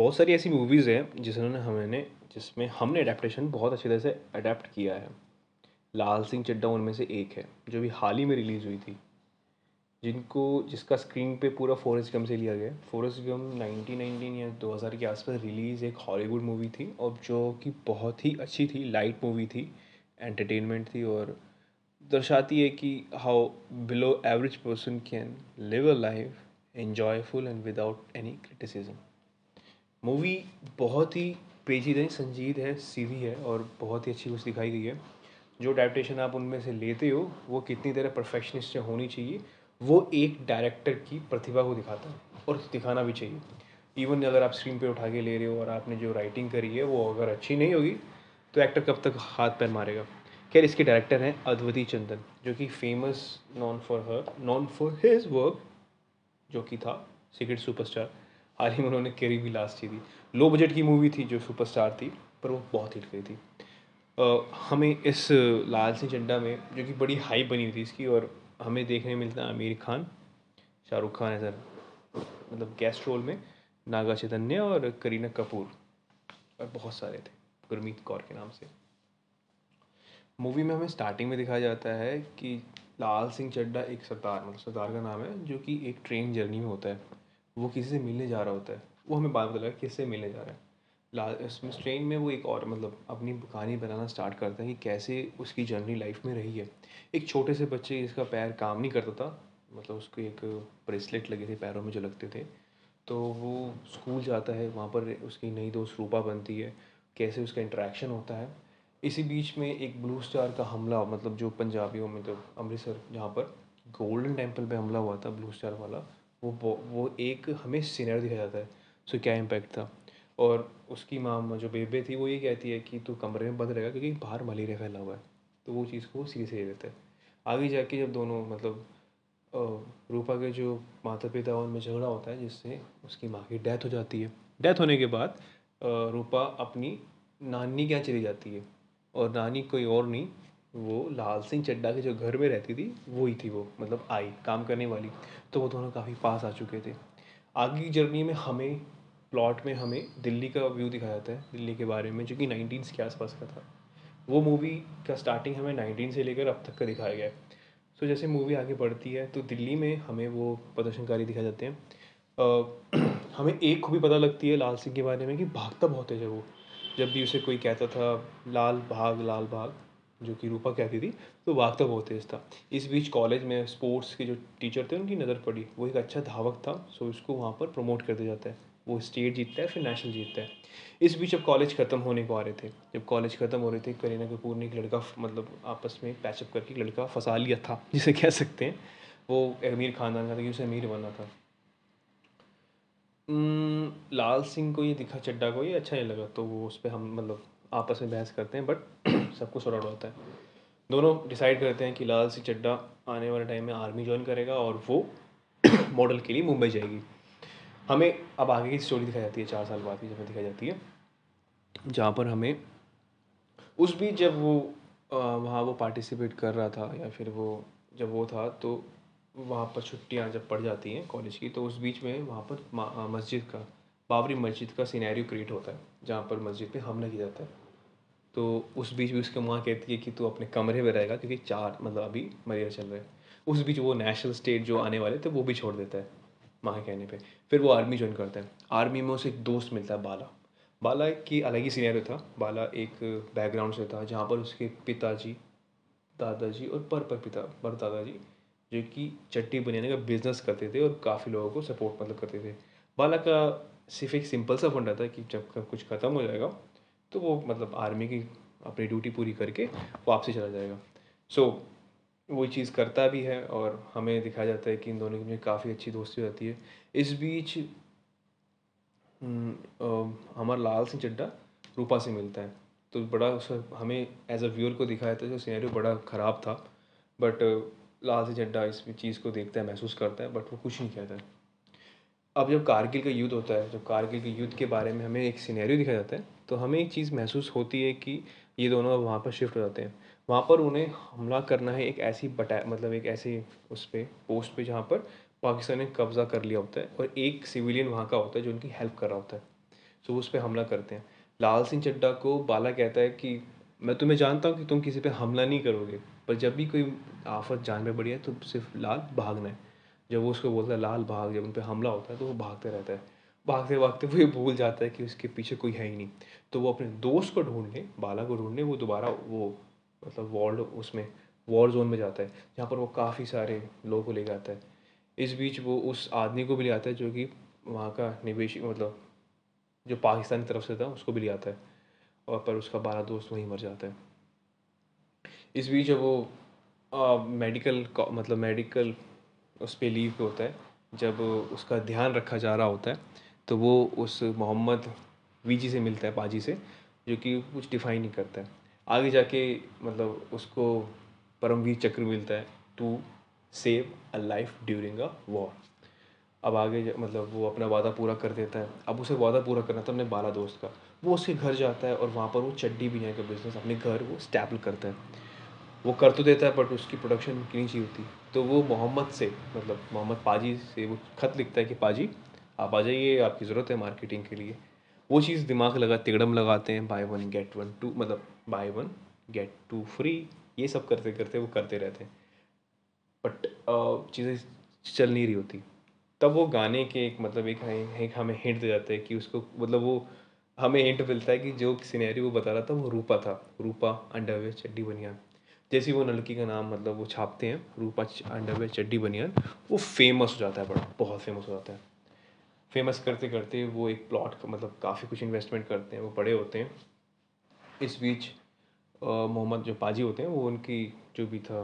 बहुत सारी ऐसी मूवीज़ हैं जिन्होंने हमने जिसमें हमने अडेप्टशन बहुत अच्छी तरह से अडेप्ट किया है। लाल सिंह चड्डा उनमें से एक है, जो भी हाल ही में रिलीज़ हुई थी। जिनको जिसका स्क्रीन पे पूरा फॉरेस्ट गम से लिया गया फॉरेस्ट गम नाइनटीन या 2000 के आसपास रिलीज़ एक हॉलीवुड मूवी थी, और जो कि बहुत ही अच्छी थी लाइट मूवी थी एंटरटेनमेंट थी, और दर्शाती है कि how below average person can live a life enjoyful and without any criticism movie बहुत ही पेचीदा संजीद है, सीधी है और बहुत ही अच्छी कुछ दिखाई गई है। जो डायरेक्टेशन आप उनमें से लेते हो, वो कितनी तरह परफेक्शनिस्ट होनी चाहिए, वो एक डायरेक्टर की प्रतिभा को दिखाता है और दिखाना भी चाहिए। इवन अगर आप स्क्रीन पे उठा के ले रहे हो और आपने जो राइटिंग करी है, वो अगर अच्छी नहीं होगी तो एक्टर कब तक हाथ पैर मारेगा? खैर, इसके डायरेक्टर हैं अद्वती चंदन, जो कि famous known for her known for his work जो कि था सीक्रेट सुपरस्टार हाल ही में उन्होंने केरी भी लास्ट की थी लो बजट की मूवी थी जो सुपरस्टार थी पर वो बहुत हिट गई थी। आ, हमें इस लाल सिंह चड्डा में जो कि बड़ी हाई बनी हुई थी इसकी और हमें देखने मिलता है आमिर खान शाहरुख खान है सर मतलब गेस्ट रोल में नागा चैतन्य और करीना कपूर और बहुत सारे थे गुरमीत कौर के नाम से। मूवी में हमें स्टार्टिंग में दिखाया जाता है कि लाल सिंह चड्डा एक सरदार मतलब सरदार का नाम है जो कि एक ट्रेन जर्नी में होता है। वो किसी से मिलने जा रहा होता है। वो हमें बात बता किससे मिलने जा रहा है। इसमें ट्रेन में वो एक और मतलब अपनी कहानी बनाना स्टार्ट करता है कि कैसे उसकी जर्नी लाइफ में रही है। एक छोटे से बच्चे जिसका पैर काम नहीं करता था मतलब उसको एक ब्रेसलेट लगे थे पैरों में जो लगते थे तो वो स्कूल जाता है, वहाँ पर उसकी नई दोस्त रूपा बनती है, कैसे उसका इंटरेक्शन होता है। इसी बीच में एक ब्लू स्टार का हमला मतलब जो पंजाबियों में तो अमृतसर जहाँ पर गोल्डन टेंपल पे हमला हुआ था ब्लू स्टार वाला वो वो एक हमें सीनियर दिखाया जाता है सो क्या इम्पैक्ट था? और उसकी माम जो बेबे थी, वो ये कहती है कि तू कमरे में बंद रहेगा क्योंकि बाहर मलेरिया फैला हुआ है। तो वो चीज़ को वो सीरियस ले लेता है। आगे जाके जब दोनों मतलब रूपा के जो माता पिता उनमें झगड़ा होता है, जिससे उसकी माँ की डेथ हो जाती है। डेथ होने के बाद रूपा अपनी नानी के यहाँ चली जाती है। और नानी कोई और नहीं वो लाल सिंह चड्डा के जो घर में रहती थी वो ही थी वो मतलब आई, काम करने वाली। तो वो दोनों काफ़ी पास आ चुके थे। आगे की जर्नी में हमें, प्लॉट में हमें दिल्ली का व्यू दिखाया जाता है, दिल्ली के बारे में, जो कि नाइनटीन के आसपास का था। वो मूवी का स्टार्टिंग हमें नाइनटीन से लेकर अब तक का दिखाया गया है। सो जैसे मूवी आगे बढ़ती है तो दिल्ली में हमें वो प्रदर्शनकारी दिखाए जाते हैं। हमें एक खूबी पता लगती है लाल सिंह के बारे में कि भागता बहुत है जब वो। जब भी उसे कोई कहता था, लाल भाग लाल भाग। जो कि रूपा कहती थी तो भागता बहुत तेज़ था। इस बीच कॉलेज में स्पोर्ट्स के जो टीचर थे, उनकी नज़र पड़ी। वो एक अच्छा धावक था सो उसको वहाँ पर प्रमोट कर दिया जाता है। वो स्टेट जीतता है, फिर नेशनल जीतता है। इस बीच अब कॉलेज ख़त्म होने को आ रहे थे। जब कॉलेज ख़त्म हो रहे थे, करीना कपूर ने एक लड़का मतलब आपस में पैचअप करके एक लड़का फंसा लिया था, जिसे कह सकते हैं। वो अमीर खानदान का था, कि उसे अमीर बनना था। लाल सिंह को ये दिखा चड्डा को ये अच्छा नहीं लगा तो वो उस पर हम मतलब आपस में बहस करते हैं बट सबको सॉर्ट होता है। दोनों डिसाइड करते हैं कि लाल सिंह चड्डा आने वाले टाइम में आर्मी ज्वाइन करेगा और वो मॉडल के लिए मुंबई जाएगी। हमें अब आगे की स्टोरी दिखाई जाती है, चार साल बाद की जब दिखाई जाती है, जहाँ पर हमें उस बीच जब वो वहाँ वो पार्टिसिपेट कर रहा था या फिर वो जब वो था तो वहाँ पर छुट्टियाँ जब पड़ जाती हैं कॉलेज की तो उस बीच में वहाँ पर मस्जिद का, बाबरी मस्जिद का सिनेरियो क्रिएट होता है, जहाँ पर मस्जिद पे हमला किया जाता है। तो उस बीच भी उसकी माँ कहती है कि तू अपने कमरे में रहेगा, क्योंकि चार मतलब अभी मलेरिया चल रहा उस बीच वो नेशनल स्टेट जो आने वाले थे, वो भी छोड़ देता है माँ के कहने पे। फिर वो आर्मी ज्वाइन करता है। आर्मी में उसे एक दोस्त मिलता है, बाला। बाला की अलग ही सीनियर था। बाला एक बैकग्राउंड से था, जहाँ पर उसके पिताजी, दादाजी और पर पर पिता, पर दादाजी, जो कि चट्टी बनाने का बिज़नेस करते थे और काफ़ी लोगों को सपोर्ट मतलब करते थे। बाला का सिर्फ़ एक सिंपल सा फंडा था कि जब कुछ ख़त्म हो जाएगा तो वो मतलब आर्मी की अपनी ड्यूटी पूरी करके वापसी चला जाएगा। सो so, वो चीज़ करता भी है और हमें दिखाया जाता है कि इन दोनों की काफ़ी अच्छी दोस्ती होती है। इस बीच हम्म, हमारा लाल सिंह चड्डा रूपा से मिलता है। तो बड़ा उस हमें एज अ व्यूअर को दिखाया था जो सीनरी बड़ा ख़राब था बट लाल सिंह चड्डा इस चीज़ को देखता है महसूस करता है बट वो कुछ नहीं कहता है। अब जब कारगिल का युद्ध होता है जब कारगिल के युद्ध के बारे में हमें एक सिनेरियो दिखाया जाता है तो हमें एक चीज़ महसूस होती है कि ये दोनों वहाँ पर शिफ्ट हो जाते हैं। वहाँ पर उन्हें हमला करना है एक ऐसी बटा मतलब एक ऐसी उस पर पोस्ट पे जहाँ पर पाकिस्तान ने कब्ज़ा कर लिया होता है और एक सिविलियन वहाँ का होता है जो उनकी हेल्प कर रहा होता है। सो उस पर हमला करते हैं। लाल सिंह चड्डा को बाला कहता है कि, मैं तुम्हें जानता हूँ कि तुम किसी पे हमला नहीं करोगे, पर जब भी कोई आफत जान में बढ़ी है तो सिर्फ़ लाल भागना है। जब वो उसको बोलता है, लाल भाग, जब उन पर हमला होता है तो वो भागते रहता है। भागते भागते वो ये भूल जाता है कि उसके पीछे कोई है ही नहीं। तो वो अपने दोस्त को ढूँढने बाला को ढूँढने वो दोबारा वो मतलब वॉर्ल्ड उसमें वॉर जोन में जाता है जहाँ पर वो काफ़ी सारे लोगों को ले जाता है। इस बीच वो उस आदमी को भी ले आता है जो कि वहाँ का निवेश मतलब जो पाकिस्तान की तरफ़ से था उसको भी ले आता है। और पर उसका बारह दोस्त वहीं मर जाता है। इस बीच जब वो आ, मेडिकल मतलब मेडिकल उस पर लीव पे होता है जब उसका ध्यान रखा जा रहा होता है तो वो उस मोहम्मद वीजी से मिलता है, पाजी से, जो कि कुछ डिफाइन नहीं करता है। आगे जाके मतलब उसको परमवीर चक्र मिलता है to save a life during a war अब आगे मतलब वो अपना वादा पूरा कर देता है। अब उसे वादा पूरा करना था अपने बाला दोस्त का। वो उसके घर जाता है और वहाँ पर वो चड्डी बिना का बिज़नेस अपने घर वो स्टैपल करता है। वो कर तो देता है बट उसकी प्रोडक्शन नहीं चाहिए होती तो वो मोहम्मद से मतलब मोहम्मद पाजी से वो खत लिखता है कि पाजी आप आ जाइए आपकी ज़रूरत है मार्केटिंग के लिए। वो चीज़ दिमाग लगा तिगड़म लगाते हैं buy one get one two मतलब buy one get two free ये सब करते करते वो करते रहते हैं। बट चीज़ें चल नहीं रही होती। तब वो गाने के एक मतलब एक, एक हमें हिंट दे जाते हैं कि उसको मतलब वो हमें हिंट मिलता है कि जो सिनेरी वो बता रहा था वो रूपा था। रूपा अंडरवेयर चड्डी बनियान। जैसी वो लड़की का नाम मतलब वो छापते हैं रूपा अंडरवेयर चड्डी बनियान वो फ़ेमस हो जाता है बड़ा बहुत फ़ेमस हो जाता है। फ़ेमस करते करते वो एक प्लॉट का मतलब काफ़ी कुछ इन्वेस्टमेंट करते हैं, वो बड़े होते हैं। इस बीच मोहम्मद जो पाजी होते हैं, वो उनकी जो भी था,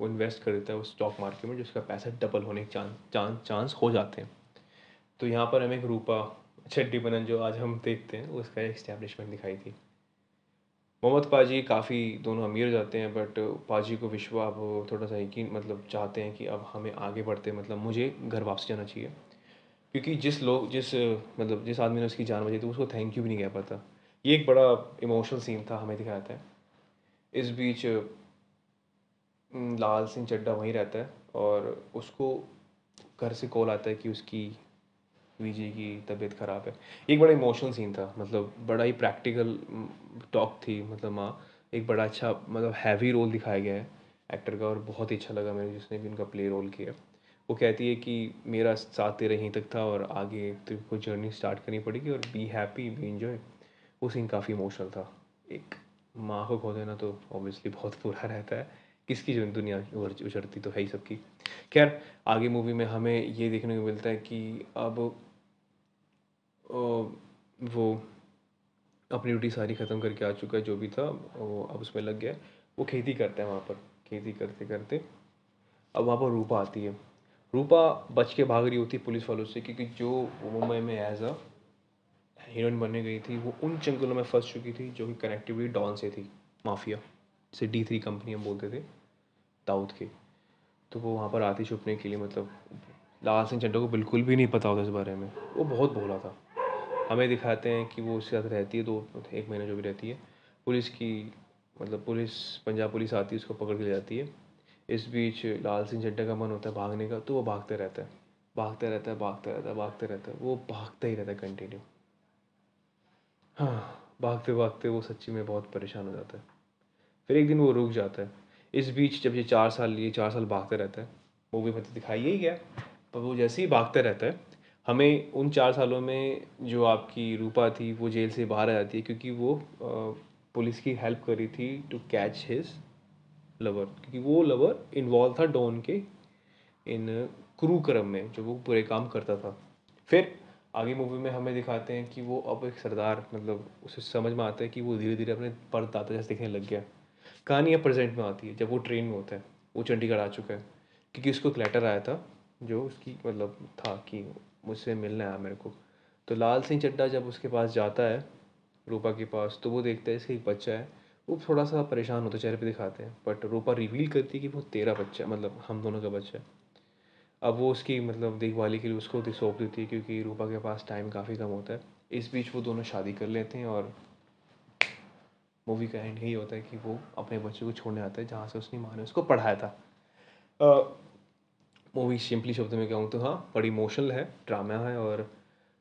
वो इन्वेस्ट कर देता है उस स्टॉक मार्केट में, जिसका पैसा डबल होने के चांस चांस चांस हो जाते हैं। तो यहाँ पर हमें एक रूपा चड्डी बनन जो आज हम देखते हैं, उसका इस्टेब्लिशमेंट दिखाई थी। मोहम्मद पाजी काफ़ी दोनों अमीर जाते हैं बट पाजी को विश्वा अब थोड़ा सा यकीन मतलब चाहते हैं कि अब हमें आगे बढ़ते मतलब मुझे घर वापस जाना चाहिए। क्योंकि जिस लोग, जिस मतलब जिस आदमी ने उसकी जान बचाई थी, उसको थैंक यू भी नहीं कह पाता। ये एक बड़ा इमोशनल सीन था, हमें दिखाया था इस बीच लाल सिंह चड्डा वहीं रहता है और उसको घर से कॉल आता है कि उसकी वीजी की तबीयत ख़राब है। एक बड़ा इमोशनल सीन था मतलब बड़ा ही प्रैक्टिकल टॉक थी मतलब माँ, एक बड़ा अच्छा मतलब हैवी रोल दिखाया गया है एक्टर का और बहुत ही अच्छा लगा मेरे, जिसने भी उनका प्ले रोल किया। वो कहती है कि मेरा साथ तेरा यहीं तक था और आगे तेरे को जर्नी स्टार्ट करनी पड़ेगी और बी हैप्पी बी इन्जॉय वो सीन काफ़ी इमोशनल था। एक माँ को खो देना तो ऑब्वियसली बहुत बुरा रहता है। किसकी जो दुनिया उछड़ती तो है ही सबकी। खैर, आगे मूवी में हमें ये देखने को मिलता है कि अब वो अपनी ड्यूटी सारी ख़त्म करके आ चुका है, जो भी था, वो अब उसमें लग गया वो खेती करता है वहाँ पर। खेती करते करते अब वहाँ पर रूपा आती है। रूपा बच के भाग रही होती पुलिस वालों से, क्योंकि जो मुंबई में एज अ हीरोइन बनने गई थी, वो उन जंगलों में फंस चुकी थी, जो कि कनेक्टिविटी डॉन से थी, माफिया जिसे डी थ्री कंपनी हम बोलते थे, दाऊद के। तो वो वहाँ पर आती छुपने के लिए मतलब लाल सिंह चड्डा को बिल्कुल भी नहीं पता होता इस बारे में। वो बहुत भोला था। हमें दिखाते हैं कि वो उसके साथ रहती है, दो, एक महीना जो भी रहती है। पुलिस की मतलब पुलिस, पंजाब पुलिस आती है, उसको पकड़ के ले जाती है। इस बीच लाल सिंह चड्डा का मन होता है भागने का तो वो भागते रहता है। भागते रहता है, भागते रहता है, भागते रहता है। वो भागता ही रहता है कंटिन्यू हाँ भागते भागते वो सच्ची में बहुत परेशान हो जाता है। फिर एक दिन वो रुक जाता है। इस बीच जब ये चार साल, ये चार साल भागते रहता है मूवी में तो दिखाई ही गया। पर वो जैसे ही भागते रहता है, हमें उन चार सालों में जो आपकी रूपा थी, वो जेल से बाहर आ जाती है, क्योंकि वो पुलिस की हेल्प करी थी टू कैच हिज लवर क्योंकि वो लवर इन्वॉल्व था डॉन के इन क्रू क्रम में जो वो पूरे काम करता था। फिर आगे मूवी में हमें दिखाते हैं कि वो अब एक सरदार मतलब उसे समझ में आता है कि वो धीरे धीरे अपने परदाता जैसे दिखने लग गया। कहानी अब प्रेजेंट में आती है, जब वो ट्रेन में होता है, वो चंडीगढ़ आ चुका है। क्योंकि उसको एक लेटर आया था, जो उसकी मतलब था कि मुझसे मिलना है, मेरे को। तो लाल सिंह चड्डा जब उसके पास जाता है, रूपा के पास तो वो देखता है इसका एक बच्चा है वो थोड़ा सा परेशान होता, चेहरे पे दिखाते हैं बट रूपा रिवील करती है कि वो तेरा बच्चा मतलब हम दोनों का बच्चा है। अब वो उसकी मतलब देखभाली के लिए उसको सौंप देती है, क्योंकि रूपा के पास टाइम काफ़ी कम होता है। इस बीच वो दोनों शादी कर लेते हैं और मूवी का एंड यही होता है कि वो अपने बच्चे को छोड़ने आता है, जहाँ से उसकी माँ ने उसको पढ़ाया था। मूवी सिंपली शब्द में कहूँ तो हाँ बड़ी इमोशनल है ड्रामा है और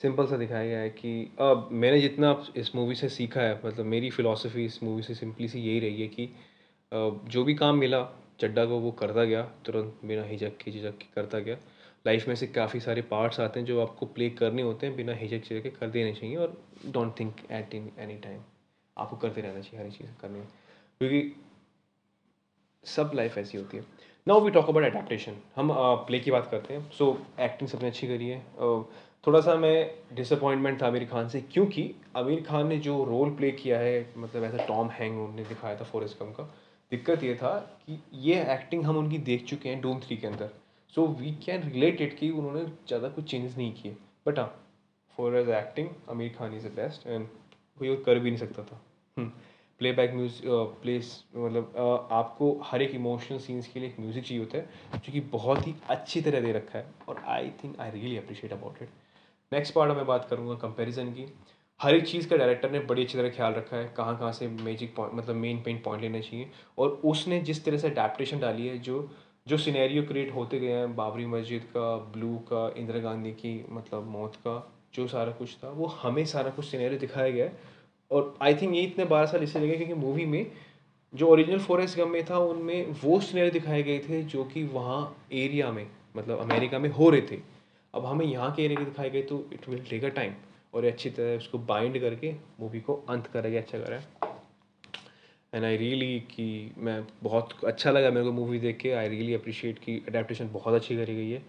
सिंपल सा दिखाया गया है कि अब मैंने जितना इस मूवी से सीखा है मतलब मेरी फ़िलासफ़ी इस मूवी से सिंपली सी यही रही है कि जो भी काम मिला चड्डा को वो करता गया, तुरंत बिना हिचक के, झिझक के करता गया। लाइफ में से काफ़ी सारे पार्ट्स आते हैं जो आपको प्ले करने होते हैं, बिना हिचक झिझक के कर देने चाहिए और don't think at in any time आपको करते रहना चाहिए हर चीज़ करने क्योंकि सब लाइफ ऐसी होती है। Now we talk about adaptation हम प्ले की बात करते हैं। सो एक्टिंग सबने अच्छी करी है। थोड़ा सा मैं डिसअपॉइंटमेंट था आमिर खान से, क्योंकि आमिर खान ने जो रोल प्ले किया है मतलब ऐसा टॉम हैंग उन्होंने दिखाया था फॉरेस्ट कम का, दिक्कत ये था कि ये एक्टिंग हम उनकी देख चुके हैं डूम थ्री के अंदर। So we can relate it कि उन्होंने ज़्यादा कुछ चेंजेस नहीं किए। बट हाँ for as acting Aamir Khan is the best and कोई और कर भी नहीं सकता था। प्ले बैक म्यूज़िक प्लेस मतलब uh, आपको हर एक इमोशनल सीन्स के लिए एक म्यूज़िक चाहिए होता है जो कि बहुत ही अच्छी तरह दे रखा है और I think I really appreciate about it next part मैं बात करूँगा कंपैरिजन की। हर एक चीज़ का डायरेक्टर ने बड़ी अच्छी तरह ख्याल रखा है कहाँ कहाँ से मैजिक पॉइंट मतलब मेन पेन पॉइंट लेने चाहिए और उसने जिस तरह से अडेप्टशन डाली है जो जो सिनेरियो क्रिएट होते गए हैं बाबरी मस्जिद का ब्लू का इंदिरा गांधी की मतलब मौत का जो सारा कुछ था वो हमें सारा कुछ सिनेरियो दिखाया गया है और आई थिंक ये इतने बारह साल इससे लगे क्योंकि मूवी में जो ओरिजिनल फॉरेस्ट गम में था, उनमें वो स्नेर दिखाए गए थे जो कि वहाँ एरिया में मतलब अमेरिका में हो रहे थे। अब हमें यहाँ के एरिया के दिखाए गए तो it will take a time और अच्छी तरह उसको बाइंड करके मूवी को अंत करेगा अच्छा करें एंड आई रियली कि मैं बहुत अच्छा लगा मेरे को मूवी देख के। आई रियली अप्रिशिएट कि अडेप्टशन बहुत अच्छी करी गई है।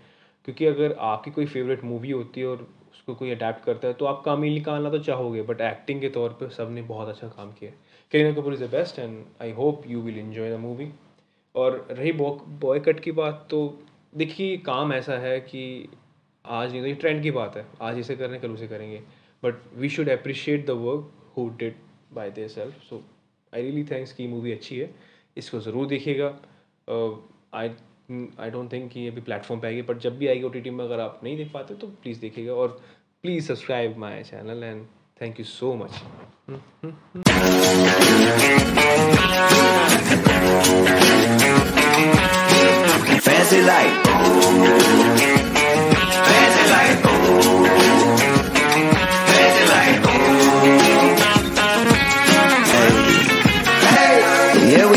क्योंकि अगर आपकी कोई फेवरेट मूवी होती है और उसको कोई अडेप्ट करता है तो आप कामिल निकालना तो चाहोगे बट एक्टिंग के तौर पर सबने बहुत अच्छा काम किया Kareena Kapoor is the best and I hope you will enjoy the movie और रही बॉय कट की बात तो देखिए काम ऐसा है कि आज नहीं तो ये ट्रेंड की बात है। आज इसे कर रहे हैं कल उसे करेंगे। But we should appreciate the work who did by their self so I really thanks कि मूवी अच्छी है। इसको ज़रूर देखिएगा। आई आई डोंट थिंक कि ये भी प्लेटफॉर्म पे आएगी बट जब भी आएगी ओ टी में अगर आप नहीं देख पाते तो प्लीज़ देखिएगा और please subscribe my channel and thank you so much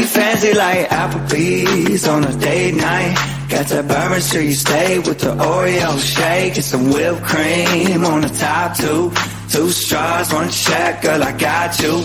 Fancy light. On a date night. Got that Bourbon Street stay with the Oreo shake and some whipped cream on the top two. Two straws, one check, girl, I got you.